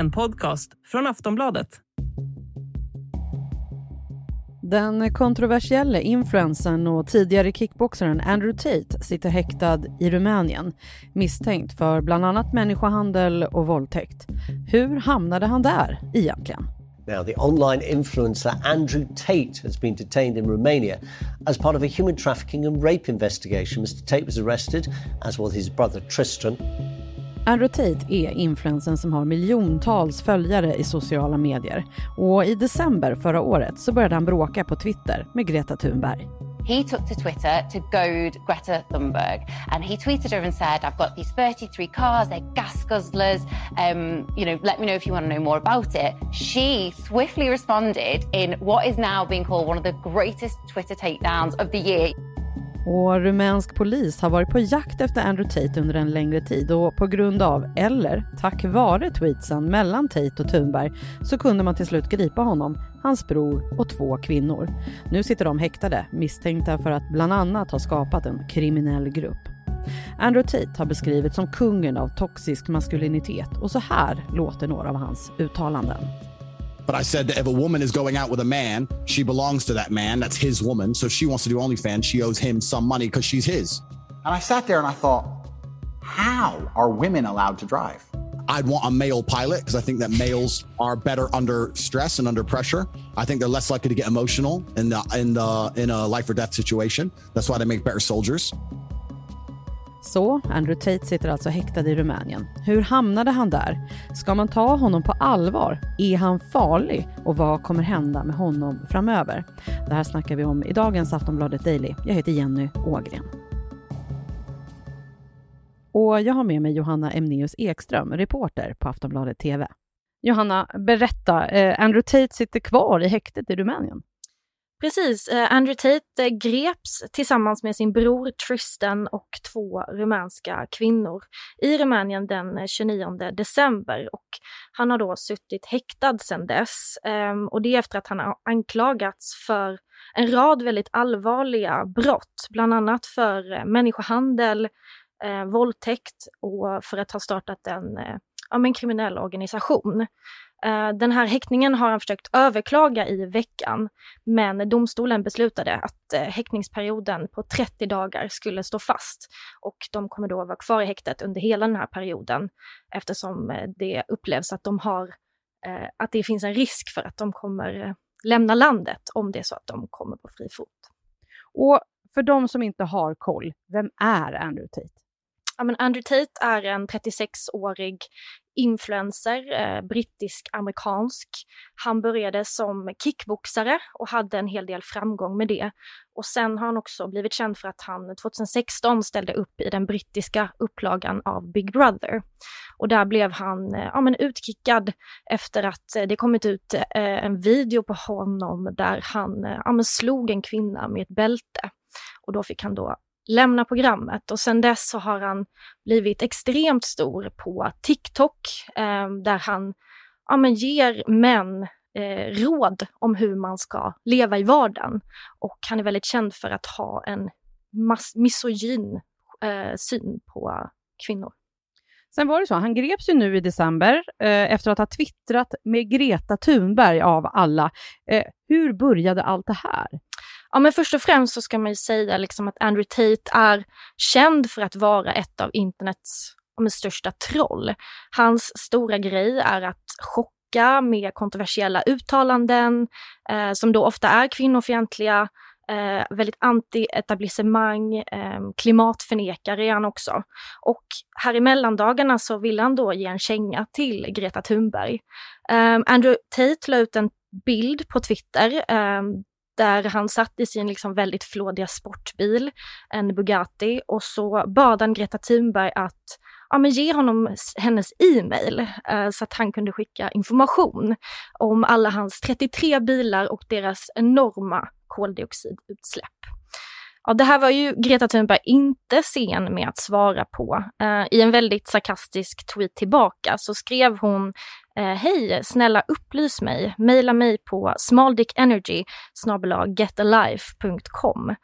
En podcast från Aftonbladet. Den kontroversiella influensen och tidigare kickboxaren Andrew Tate sitter häktad i Rumänien misstänkt för bland annat människohandel och våldtäkt. Hur hamnade han där egentligen? Now, the online influencer Andrew Tate has been detained in Romania as part of a human trafficking and rape investigation. Mr. Tate was arrested, as was his brother Tristan. Andrew Tate är influensen som har miljontals följare i sociala medier. Och i december förra året så började han bråka på Twitter med Greta Thunberg. He took to Twitter to goad Greta Thunberg and he tweeted her and said, I've got these 33 cars, they're gas guzzlers, um, you know, let me know if you want to know more about it. She swiftly responded in what is now being called one of the greatest Twitter takedowns of the year. Och rumänsk polis har varit på jakt efter Andrew Tate under en längre tid och på grund av, eller tack vare tweetsen mellan Tate och Thunberg så kunde man till slut gripa honom, hans bror och två kvinnor. Nu sitter de häktade misstänkta för att bland annat ha skapat en kriminell grupp. Andrew Tate har beskrivits som kungen av toxisk maskulinitet och så här låter några av hans uttalanden. But I said that if a woman is going out with a man, she belongs to that man. That's his woman. So if she wants to do OnlyFans, she owes him some money because she's his. And I sat there and I thought, how are women allowed to drive? I'd want a male pilot because I think that males are better under stress and under pressure. I think they're less likely to get emotional in the, in the, in a life or death situation. That's why they make better soldiers. Så, Andrew Tate sitter alltså häktad i Rumänien. Hur hamnade han där? Ska man ta honom på allvar? Är han farlig? Och vad kommer hända med honom framöver? Det här snackar vi om i dagens Aftonbladet Daily. Jag heter Jenny Ågren. Och jag har med mig Johanna Emneus Ekström, reporter på Aftonbladet TV. Johanna, berätta. Eh, Andrew Tate sitter kvar i häktet i Rumänien. Precis. Eh, Andrew Tate eh, greps tillsammans med sin bror Tristan och två rumänska kvinnor i Rumänien den eh, 29 december och han har då suttit häktad sedan dess ehm, och det är efter att han har anklagats för en rad väldigt allvarliga brott, bland annat för eh, människohandel, våldtäkt och för att ha startat en, ja, en kriminell organisation. Eh, den här häktningen har han försökt överklaga i veckan, men domstolen beslutade att eh, häktningsperioden på 30 dagar skulle stå fast och de kommer då vara kvar i häktet under hela den här perioden eftersom eh, det upplevs att de har, att det finns en risk för att de kommer lämna landet om det är så att de kommer på fri fot. Och för de som inte har koll, vem är Andrew Tate? Ja, Andrew Tate är en 36-årig influencer, eh, brittisk-amerikansk. Han började som kickboxare och hade en hel del framgång med det. Och sen har han också blivit känd för att han 2016 ställde upp i den brittiska upplagan av Big Brother. Och där blev han eh, ja, men utkickad efter att eh, det kommit ut eh, en video på honom där han eh, ja, men slog en kvinna med ett bälte. Och då fick han då lämna programmet och sen dess så har han blivit extremt stor på TikTok eh, där han ja, men ger män eh, råd om hur man ska leva i vardagen. Och han är väldigt känd för att ha en misogyn eh, syn på kvinnor. Sen var det så, han greps ju nu i december eh, efter att ha twittrat med Greta Thunberg av alla. Eh, hur började allt det här? Ja, men först och främst så ska man ju säga liksom att Andrew Tate är känd för att vara ett av internets ja, största troll. Hans stora grej är att chocka med kontroversiella uttalanden eh, som då ofta är kvinnofientliga, eh, väldigt anti-etablissemang, eh, klimatförnekare är han också. Och här i mellandagarna så vill han då ge en känga till Greta Thunberg. Eh, Andrew Tate la ut en bild på Twitter eh, där han satt i sin liksom väldigt flådiga sportbil, en Bugatti, och så bad han Greta Thunberg att ja, men ge honom hennes e-mail eh, så att han kunde skicka information om alla hans 33 bilar och deras enorma koldioxidutsläpp. Ja, det här var ju Greta Thunberg inte sen med att svara på. Eh, I en väldigt sarkastisk tweet tillbaka så skrev hon eh, Hej, snälla upplys mig. Maila mig på smalldickenergy getalife.com.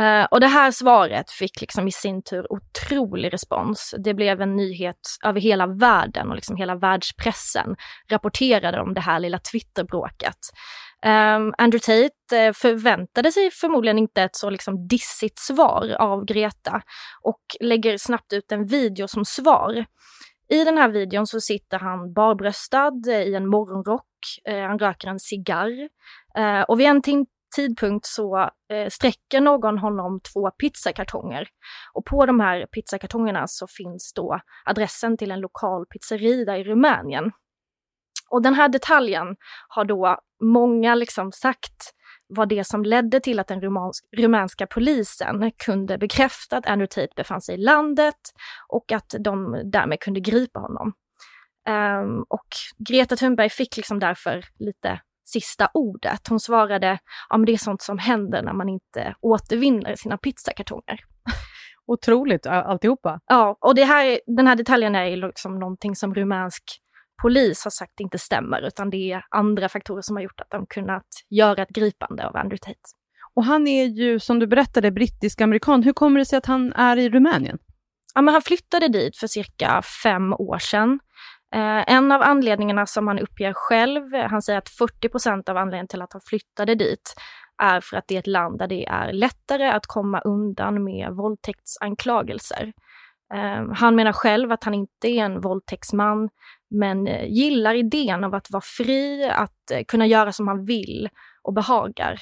Uh, eh, och det här svaret fick liksom i sin tur otrolig respons. Det blev en nyhet över hela världen och liksom hela världspressen rapporterade om det här lilla Twitterbråket. Um, Andrew Tate eh, förväntade sig förmodligen inte ett så liksom dissigt svar av Greta och lägger snabbt ut en video som svar. I den här videon så sitter han barbröstad eh, i en morgonrock, eh, han röker en cigarr och vid en tidpunkt så eh, sträcker någon honom två pizzakartonger. Och på de här pizzakartongerna så finns då adressen till en lokal pizzeria i Rumänien. Och den här detaljen har då många liksom sagt var det som ledde till att den rumansk, rumänska polisen kunde bekräfta att Andrew Tate befann sig i landet och att de därmed kunde gripa honom. Um, och Greta Thunberg fick liksom därför lite sista ordet. Hon svarade, ja men det är sånt som händer när man inte återvinner sina pizzakartonger. Otroligt alltihopa. Ja, och det här, den här detaljen är liksom någonting som rumänsk polis har sagt inte stämmer, utan det är andra faktorer som har gjort att de kunnat göra ett gripande av Andrew Tate. Och han är ju, som du berättade, brittisk-amerikan. Hur kommer det sig att han är i Rumänien? Ja, men han flyttade dit för cirka fem år sedan. Eh, en av anledningarna som han uppger själv, han säger att 40% av anledningen till att han flyttade dit är för att det är ett land där det är lättare att komma undan med våldtäktsanklagelser. Eh, han menar själv att han inte är en våldtäktsman, men eh, gillar idén av att vara fri, att eh, kunna göra som han vill och behagar.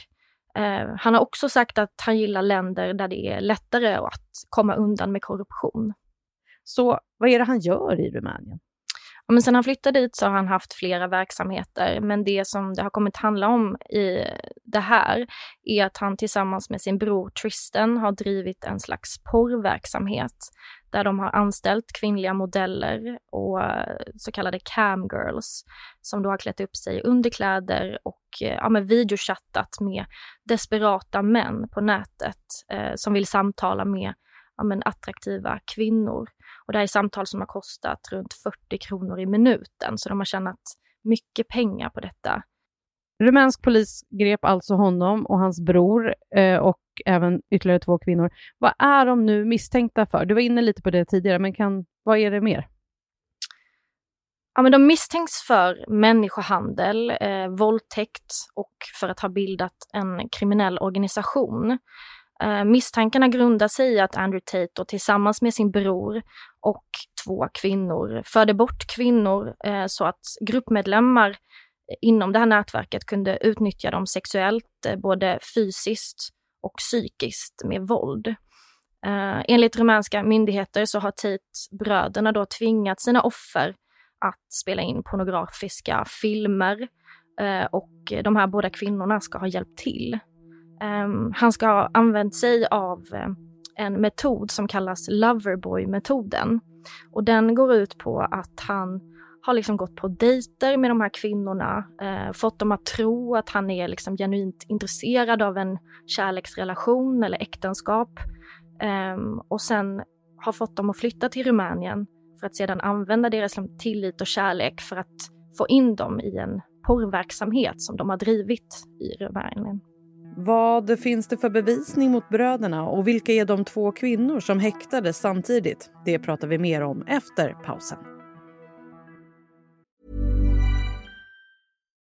Eh, han har också sagt att han gillar länder där det är lättare att komma undan med korruption. Så vad är det han gör i Rumänien? Men sen han flyttade dit så har han haft flera verksamheter, men det som det har kommit handla om i det här är att han tillsammans med sin bror Tristan har drivit en slags porrverksamhet där de har anställt kvinnliga modeller och eh, så kallade camgirls som då har klätt upp sig i underkläder och eh, ja, men videochattat med desperata män på nätet eh, som vill samtala med ja, men attraktiva kvinnor. Och det här är samtal som har kostat runt 40 kronor i minuten, så de har tjänat mycket pengar på detta. Rumänsk polis grep alltså honom och hans bror eh, och även ytterligare två kvinnor. Vad är de nu misstänkta för? Du var inne lite på det tidigare, men kan, vad är det mer? Ja, men de misstänks för människohandel, eh, våldtäkt och för att ha bildat en kriminell organisation. Eh, misstankarna grundar sig i att Andrew Tate tillsammans med sin bror och två kvinnor förde bort kvinnor eh, så att gruppmedlemmar eh, inom det här nätverket kunde utnyttja dem sexuellt, eh, både fysiskt och psykiskt med våld. Eh, enligt rumänska myndigheter så har Tate-bröderna då tvingat sina offer att spela in pornografiska filmer eh, och de här båda kvinnorna ska ha hjälpt till. Ehm, han ska ha använt sig av eh, en metod som kallas Loverboy-metoden. Och den går ut på att han har liksom gått på dejter med de här kvinnorna, eh, fått dem att tro att han är liksom genuint intresserad av en kärleksrelation eller äktenskap. Eh, och sen har fått dem att flytta till Rumänien för att sedan använda deras liksom tillit och kärlek för att få in dem i en porrverksamhet som de har drivit i Rumänien. Vad finns det för bevisning mot bröderna och vilka är de två kvinnor som häktades samtidigt? Det pratar vi mer om efter pausen.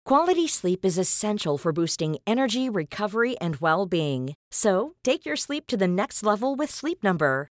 Quality sleep is essential for boosting energy, recovery and well-being. So, take your sleep to the next level with Sleep Number.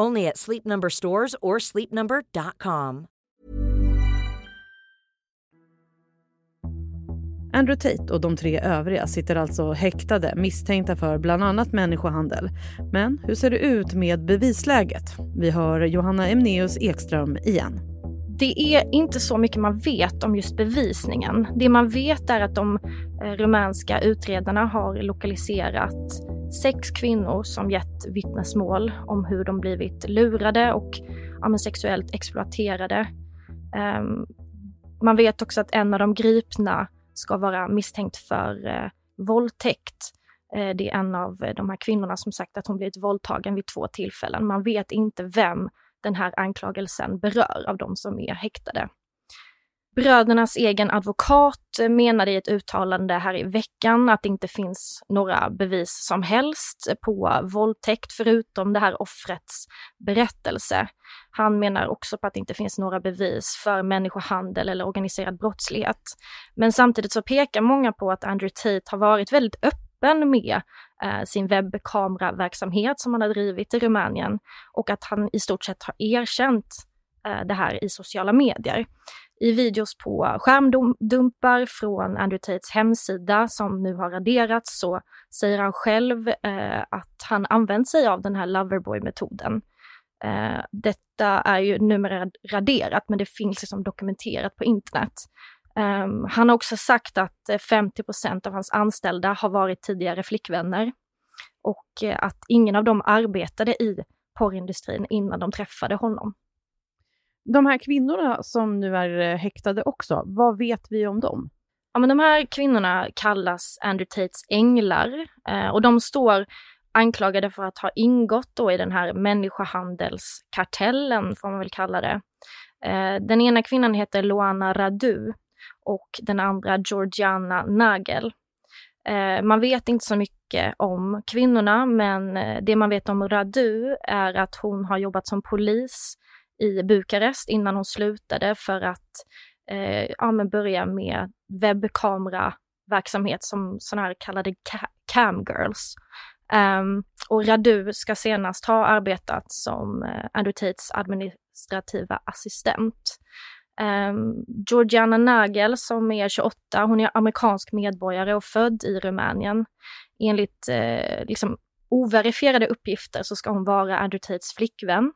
Only at Sleep Number stores or sleepnumber.com. Andrew Tate och de tre övriga sitter alltså häktade misstänkta för bland annat människohandel. Men hur ser det ut med bevisläget? Vi hör Johanna Emneus Ekström igen. Det är inte så mycket man vet om just bevisningen. Det man vet är att de eh, rumänska utredarna har lokaliserat sex kvinnor som gett vittnesmål om hur de blivit lurade och ja, sexuellt exploaterade. Um, man vet också att en av de gripna ska vara misstänkt för eh, våldtäkt. Eh, det är en av de här kvinnorna som sagt att hon blivit våldtagen vid två tillfällen. Man vet inte vem den här anklagelsen berör av de som är häktade. Brödernas egen advokat menade i ett uttalande här i veckan att det inte finns några bevis som helst på våldtäkt förutom det här offrets berättelse. Han menar också på att det inte finns några bevis för människohandel eller organiserad brottslighet. Men samtidigt så pekar många på att Andrew Tate har varit väldigt öppen med eh, sin webbkameraverksamhet som han har drivit i Rumänien och att han i stort sett har erkänt eh, det här i sociala medier i videos på skärmdumpar från Andrew Tates hemsida som nu har raderats så säger han själv eh, att han använt sig av den här Loverboy-metoden. Eh, detta är ju numera raderat men det finns liksom dokumenterat på internet. Um, han har också sagt att eh, 50% av hans anställda har varit tidigare flickvänner och eh, att ingen av dem arbetade i porrindustrin innan de träffade honom. De här kvinnorna som nu är eh, häktade också, vad vet vi om dem? Ja, men de här kvinnorna kallas Andrew Tates änglar eh, och de står anklagade för att ha ingått då i den här människohandelskartellen, får man väl kalla det. Eh, den ena kvinnan heter Loana Radu och den andra Georgiana Nagel. Eh, man vet inte så mycket om kvinnorna, men eh, det man vet om Radu är att hon har jobbat som polis i Bukarest innan hon slutade för att eh, ja, men börja med webbkameraverksamhet som sådana här kallade ca camgirls. Um, ehm, och Radu ska senast ha arbetat som eh, Andrew Tates administrativa assistent. Um, Georgiana Nagel som är 28, hon är amerikansk medborgare och född i Rumänien. Enligt eh, liksom overifierade uppgifter så ska hon vara Andrew Tates flickvän.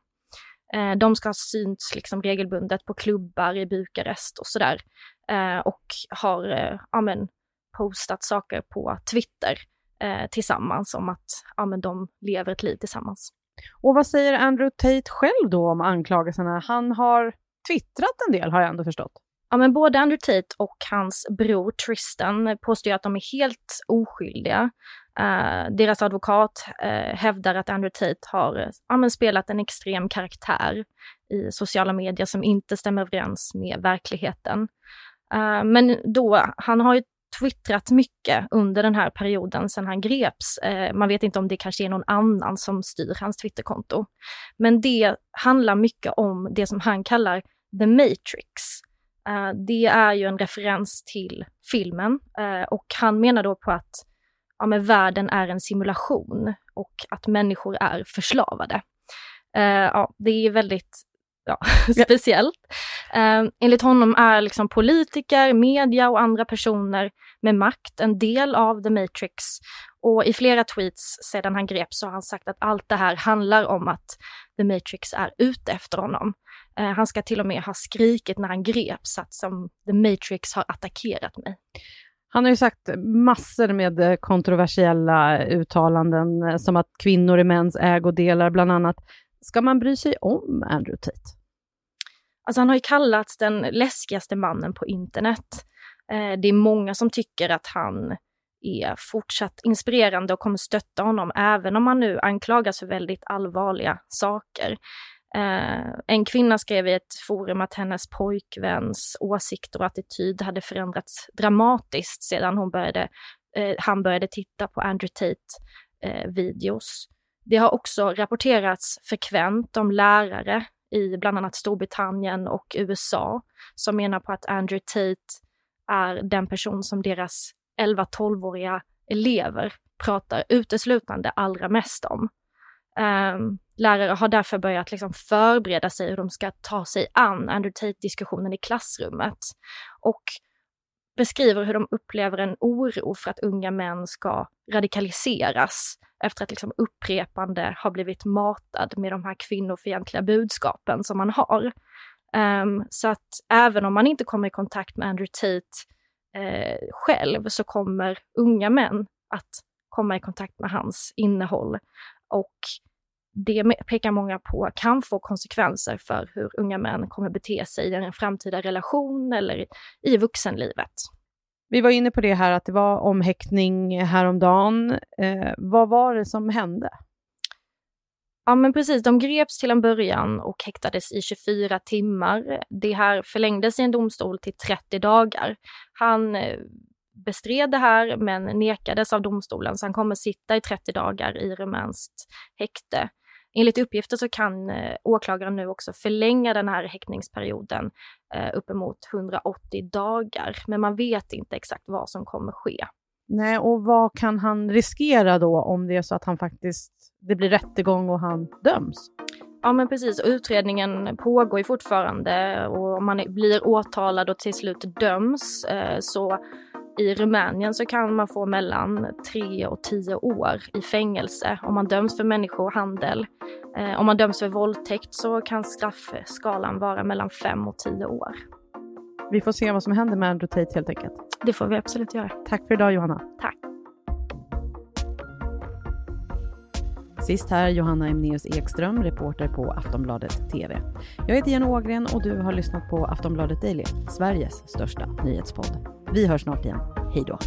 Eh, de ska ha synts liksom regelbundet på klubbar i Bukarest och sådär. Eh, och har eh, ja, men, postat saker på Twitter tillsammans om att ja, men, de lever ett liv tillsammans. Och vad säger Andrew Tate själv då om anklagelserna? Han har twittrat en del har jag ändå förstått. Ja, men både Andrew Tate och hans bror Tristan påstår att de är helt oskyldiga. Uh, deras advokat uh, hävdar att Andrew Tate har uh, spelat en extrem karaktär i sociala medier som inte stämmer överens med verkligheten. men då, han har ju twittrat mycket under den här perioden sedan han greps. man vet inte om det kanske är någon annan som styr hans Twitterkonto. Men det handlar mycket om det som han kallar the matrix. det är ju en referens till filmen och han menar då på att ja, men världen är en simulation och att människor är förslavade. Uh, ja, det är väldigt ja, speciellt. Uh, enligt honom är liksom politiker, media och andra personer med makt en del av The Matrix. Och i flera tweets sedan han greps så har han sagt att allt det här handlar om att The Matrix är ute efter honom. Uh, han ska till och med ha skrikit när han greps att som The Matrix har attackerat mig. Han har ju sagt massor med eh, kontroversiella eh, uttalanden, eh, som att kvinnor är mäns ägodelar bland annat. Ska man bry sig om Andrew Tate? Alltså han har ju kallats den läskigaste mannen på internet. Det är många som tycker att han är fortsatt inspirerande och kommer stötta honom, även om han nu anklagas för väldigt allvarliga saker. Eh, en kvinna skrev i ett forum att hennes pojkväns åsikter och attityd hade förändrats dramatiskt sedan hon började, eh, han började titta på Andrew Tate-videos. Eh, Det har också rapporterats frekvent om lärare i bland annat Storbritannien och USA som menar på att Andrew Tate är den person som deras 11-12-åriga elever pratar uteslutande allra mest om. Um, lärare har därför börjat liksom förbereda sig hur de ska ta sig an Andrew Tate-diskussionen i klassrummet. Och beskriver hur de upplever en oro för att unga män ska radikaliseras efter att liksom upprepande har blivit matad med de här kvinnofientliga budskapen som man har. Um, så att även om man inte kommer i kontakt med Andrew Tate eh, själv så kommer unga män att komma i kontakt med hans innehåll. Och det pekar många på kan få konsekvenser för hur unga män kommer bete sig i en framtida relation eller i vuxenlivet. Vi var inne på det här att det var omhäktning häromdagen. Eh, vad var det som hände? Ja men precis, de greps till en början och häktades i 24 timmar. Det här förlängdes i en domstol till 30 dagar. Han eh, bestred det här men nekades av domstolen så han kommer sitta i 30 dagar i rumänskt häkte. Enligt uppgifter så kan eh, åklagaren nu också förlänga den här häktningsperioden eh, uppemot 180 dagar, men man vet inte exakt vad som kommer ske. Nej, och vad kan han riskera då om det är så att han faktiskt, det blir rättegång och han döms? Ja men precis, utredningen pågår ju fortfarande och om man blir åtalad och till slut döms eh, så i Rumänien så kan man få mellan 3 och 10 år i fängelse om man döms för människohandel. Eh, om man döms för våldtäkt så kan straffskalan vara mellan 5 och 10 år. Vi får se vad som händer med Andrew Tate helt enkelt. Det får vi absolut göra. Tack för idag Johanna. Tack. Sist här Johanna Emneus Ekström, reporter på Aftonbladet TV. Jag heter Jenny Ågren och du har lyssnat på Aftonbladet Daily, Sveriges största nyhetspodd. Vi hörs snart igen. Hej då!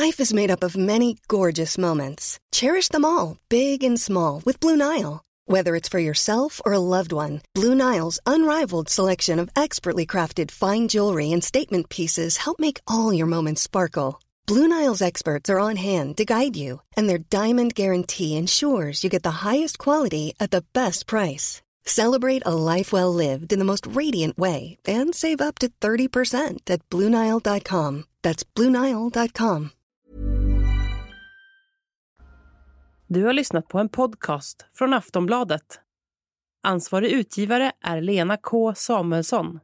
Life is made up of many gorgeous moments. Cherish them all, big and small, with Blue Nile. Whether it's for yourself or a loved one, Blue Nile's unrivaled selection of expertly crafted fine jewelry and statement pieces help make all your moments sparkle. Blue Nile's experts are on hand to guide you, and their diamond guarantee ensures you get the highest quality at the best price. Celebrate a life well lived in the most radiant way and save up to 30% at BlueNile.com. That's BlueNile.com. Du har lyssnat på en podcast från Aftonbladet. Ansvarig utgivare är Lena K Samuelsson.